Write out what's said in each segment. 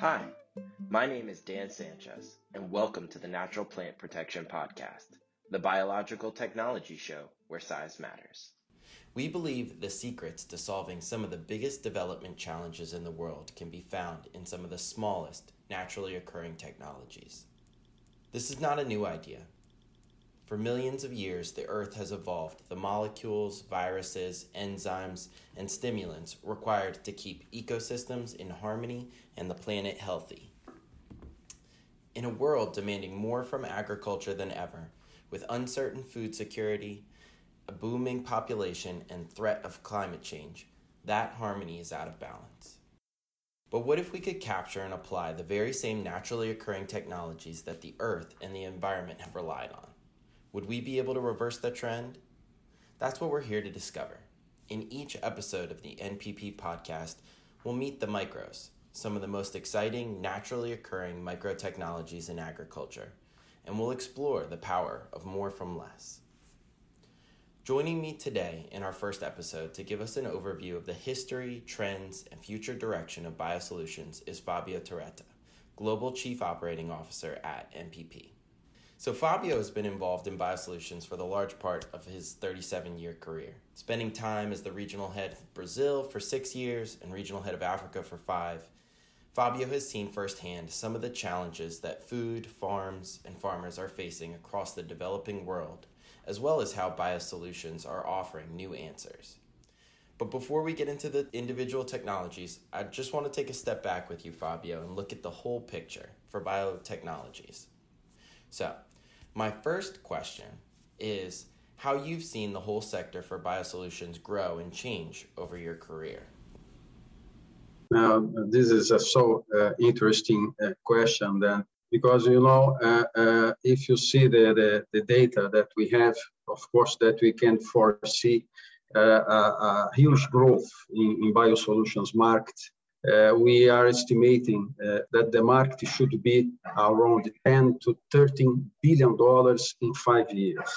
Hi, my name is Dan Sanchez, and welcome to the Natural Plant Protection Podcast, the biological technology show where size matters. We believe the secrets to solving some of the biggest development challenges in the world can be found in some of the smallest naturally occurring technologies. This is not a new idea. For millions of years, the Earth has evolved the molecules, viruses, enzymes, and stimulants required to keep ecosystems in harmony and the planet healthy. In a world demanding more from agriculture than ever, with uncertain food security, a booming population, and threat of climate change, that harmony is out of balance. But what if we could capture and apply the very same naturally occurring technologies that the Earth and the environment have relied on? Would we be able to reverse the trend? That's what we're here to discover. In each episode of the NPP podcast, we'll meet the micros, some of the most exciting, naturally occurring microtechnologies in agriculture, and we'll explore the power of more from less. Joining me today in our first episode to give us an overview of the history, trends, and future direction of biosolutions is Fabio Torretta, Global Chief Operating Officer at NPP. So Fabio has been involved in biosolutions for the large part of his 37 year career, spending time as the regional head of Brazil for six years and regional head of Africa for five. Fabio has seen firsthand some of the challenges that food, farms, and farmers are facing across the developing world, as well as how biosolutions are offering new answers. But before we get into the individual technologies, I just want to take a step back with you, Fabio, and look at the whole picture for biotechnologies. So, my first question is how you've seen the whole sector for biosolutions grow and change over your career. Now, this is a so uh, interesting uh, question then, because you know, uh, uh, if you see the, the, the, data that we have, of course, that we can foresee uh, a, a, huge growth in, in biosolutions market we are estimating uh, that the market should be around 10 to 13 billion dollars in five years.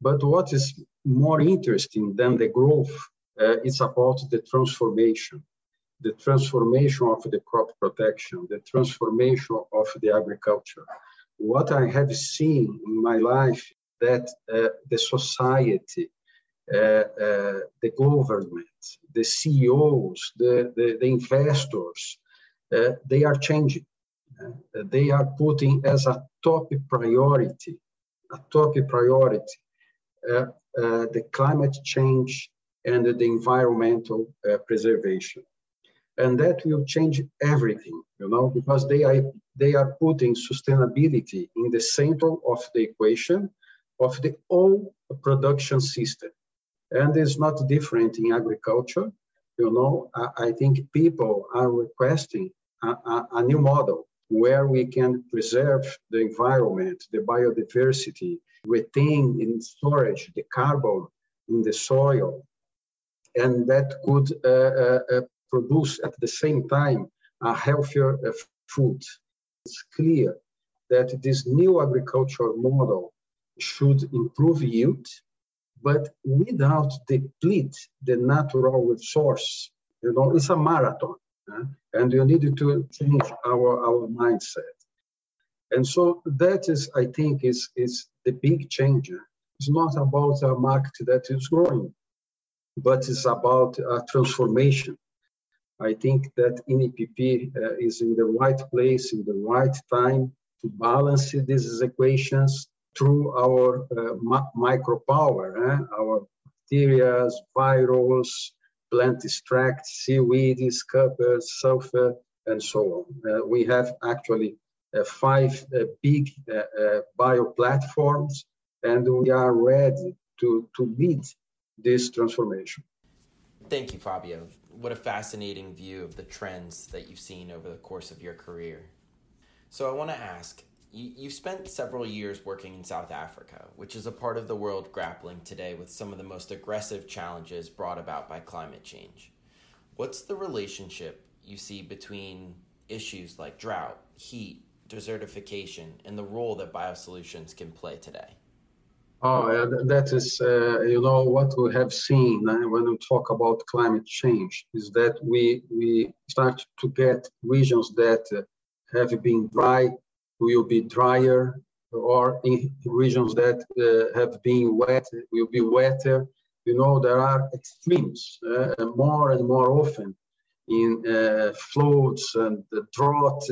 But what is more interesting than the growth uh, is about the transformation, the transformation of the crop protection, the transformation of the agriculture. What I have seen in my life that uh, the society uh, uh, Uh, uh, the government, the CEOs, the, the, the investors, uh, they are changing. Uh, they are putting as a top priority, a top priority, the climate change and the environmental preservation and that will change everything you know because they are they are putting sustainability in the center of the equation of the whole production system and it's not different in agriculture. You know, I, I think people are requesting a, a, a new model where we can preserve the environment, the biodiversity, retain in storage the carbon in the soil, and that could uh, uh, uh produce at the same time a healthier uh, food. It's clear that this new agricultural model should improve yield, but without deplete the natural resource. You know, it's a marathon, and you need to change our, our mindset. And so that is, I think, is, is the big change. It's not about a market that is growing, but it's about a transformation. I think that NPP uh, is in the right place, in the right time to balance these equations through our uh, micropower, eh? our bacteria, virals, plant extracts, seaweed, copper, sulfur, and so on. Uh, we have actually uh, five uh, big uh, uh, bio platforms, and we are ready to, to lead this transformation. Thank you, Fabio. What a fascinating view of the trends that you've seen over the course of your career. So, I want to ask you, you spent several years working in South Africa, which is a part of the world grappling today with some of the most aggressive challenges brought about by climate change. What's the relationship you see between issues like drought, heat, desertification, and the role that biosolutions can play today? Oh, that is, uh, you know, what we have seen uh, when we talk about climate change is that we we start to get regions that uh, have been dry will be drier, or in regions that uh, have been wet will be wetter. You know, there are extremes uh, more and more often in uh, floods and drought.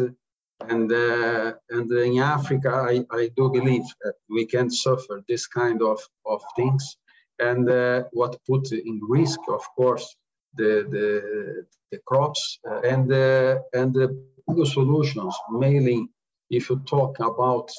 And, uh, and in Africa, I, I do believe that we can suffer this kind of, of things. And uh, what put in risk, of course, the, the, the crops and, the, and the solutions, mainly if you talk about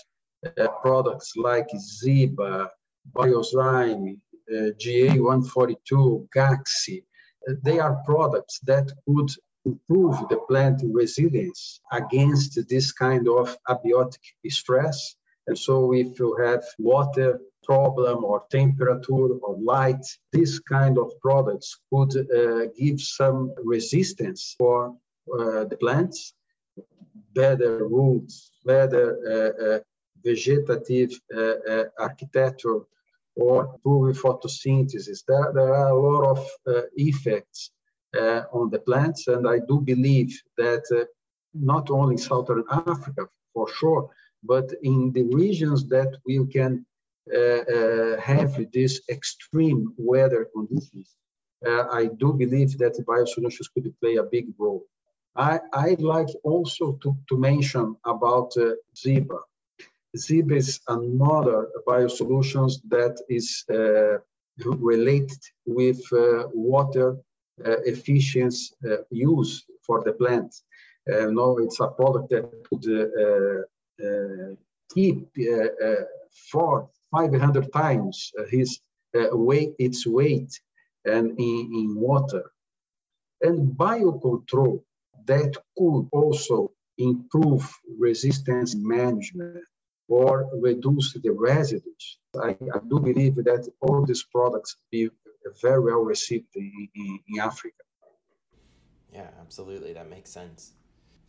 uh, products like Zeba, Biozyme, uh, GA142, Gaxi, uh, they are products that could improve the plant resilience against this kind of abiotic stress. And so if you have water problem or temperature or light, this kind of products could uh, give some resistance for uh, the plants, better roots, better uh, uh, vegetative uh, architecture or improving photosynthesis. There, there are a lot of effects on the plants, and I do believe that not only Southern Africa, for sure, but in the regions that we can uh, uh, have these extreme weather conditions, uh, I do believe that biosolutions could play a big role. I, I'd like also to, to mention about uh, Zeba. Zeba is another biosolutions that is uh, related with uh, water uh, efficiency uh, use for the plant. Uh, no, it's a product that could uh, keep for 500 times his weight, its weight, and in, in water. And biocontrol that could also improve resistance management or reduce the residues. I, I do believe that all these products be very well received in, in, in Africa. Yeah, absolutely. That makes sense.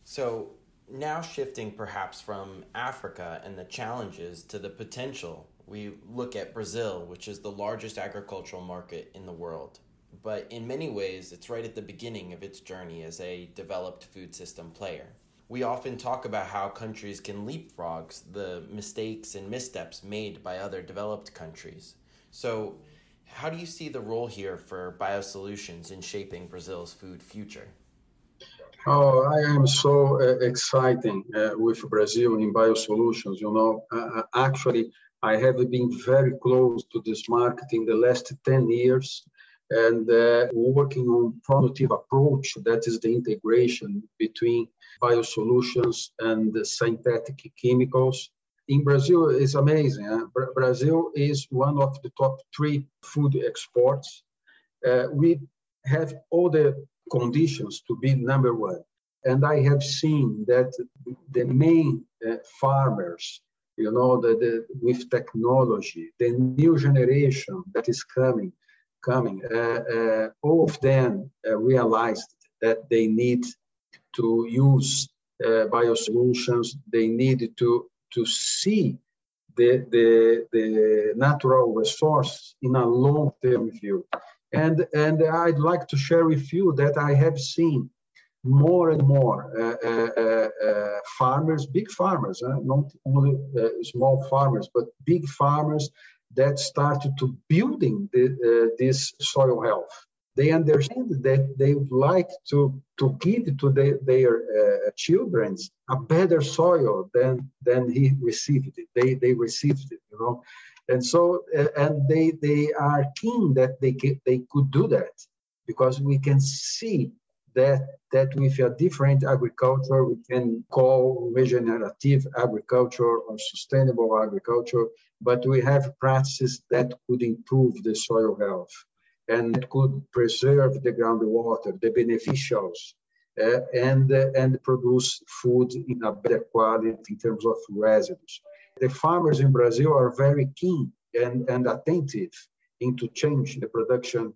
So now shifting perhaps from Africa and the challenges to the potential, we look at Brazil, which is the largest agricultural market in the world but in many ways, it's right at the beginning of its journey as a developed food system player. We often talk about how countries can leapfrog the mistakes and missteps made by other developed countries. So, how do you see the role here for biosolutions in shaping Brazil's food future? Oh, I am so uh, exciting uh, with Brazil in biosolutions. You know, uh, uh actually, I have been very close to this market in the last 10 years and uh, working on ProNutiva approach that is the integration between biosolutions and the synthetic chemicals. In brazil is amazing huh? brazil is one of the top three food exports. Uh, we have all the conditions to be number one. And i have seen that the main uh, farmers you know the, with technology the new generation that is coming coming, uh, uh, all of them uh, realized that they need to use biosolutions. They need to to see the, the, the natural resource in a long-term view. And, and I'd like to share with you that I have seen more and more uh, uh, uh, farmers, big farmers, not only small farmers, but big farmers that started to building the, uh, this soil health. They understand that they would like to, to give to the, their uh, children a better soil than, than he received it. They, they received it, you know. And so, uh, and they, they are keen that they, they could do that because we can see that that with a different agriculture we can call regenerative agriculture or sustainable agriculture but we have practices that could improve the soil health and could preserve the groundwater the beneficials uh, and uh, and produce food in a better quality in terms of residues the farmers in brazil are very keen and, and attentive into change the production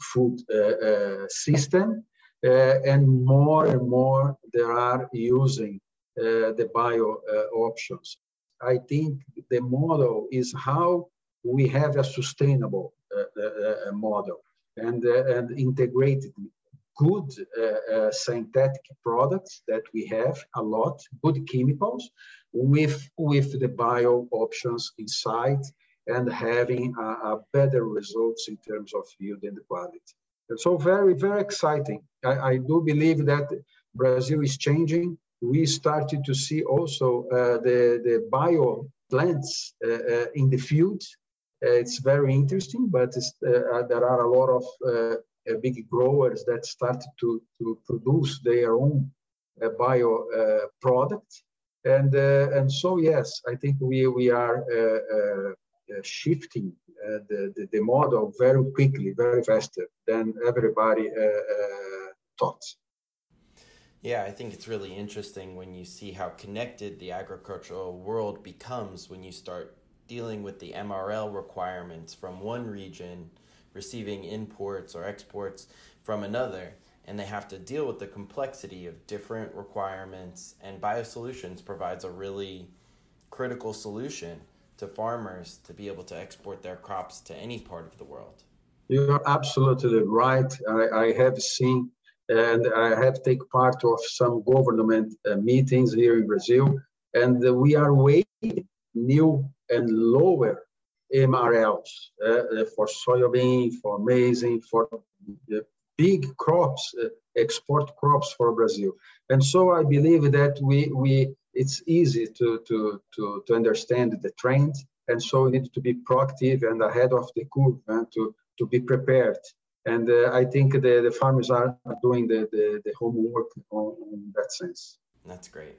food uh, system and more and more they are using the bio options. I think the model is how we have a sustainable model and, and integrated good uh, uh, synthetic products that we have a lot, good chemicals with, with the bio options inside and having a, a better results in terms of yield and quality. And so very, very exciting. I, I, do believe that Brazil is changing. We started to see also uh, the, the bio plants uh, uh, in the field. Uh, it's very interesting, but uh, there are a lot of uh, big growers that started to, to produce their own bio product. And, and so, yes, I think we, we are uh, shifting uh, the, the, the, model very quickly, very faster than everybody uh, thought. Yeah, I think it's really interesting when you see how connected the agricultural world becomes when you start dealing with the MRL requirements from one region, receiving imports or exports from another, and they have to deal with the complexity of different requirements. And BioSolutions provides a really critical solution to farmers to be able to export their crops to any part of the world. You're absolutely right. I, I have seen and I have taken part of some government uh, meetings here in Brazil, and uh, we are waiting new and lower MRLs uh, for soybean, for maize, for big crops, export crops for Brazil. And so I believe that we we it's easy to, to, to, to understand the trend. And so we need to be proactive and ahead of the curve and to, to be prepared. And uh, I think the, the farmers are doing the, the, the homework on, in that sense. That's great.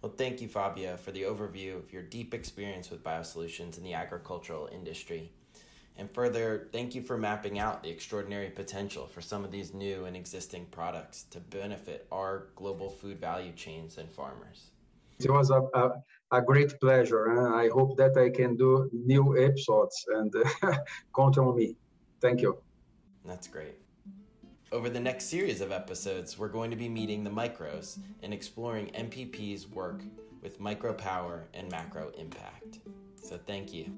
Well, thank you, Fabio, for the overview of your deep experience with biosolutions in the agricultural industry. And further, thank you for mapping out the extraordinary potential for some of these new and existing products to benefit our global food value chains and farmers. It was a, a, a great pleasure. And I hope that I can do new episodes and uh, count on me. Thank you. That's great. Over the next series of episodes, we're going to be meeting the micros and exploring NPP's work with micro power and macro impact. So thank you.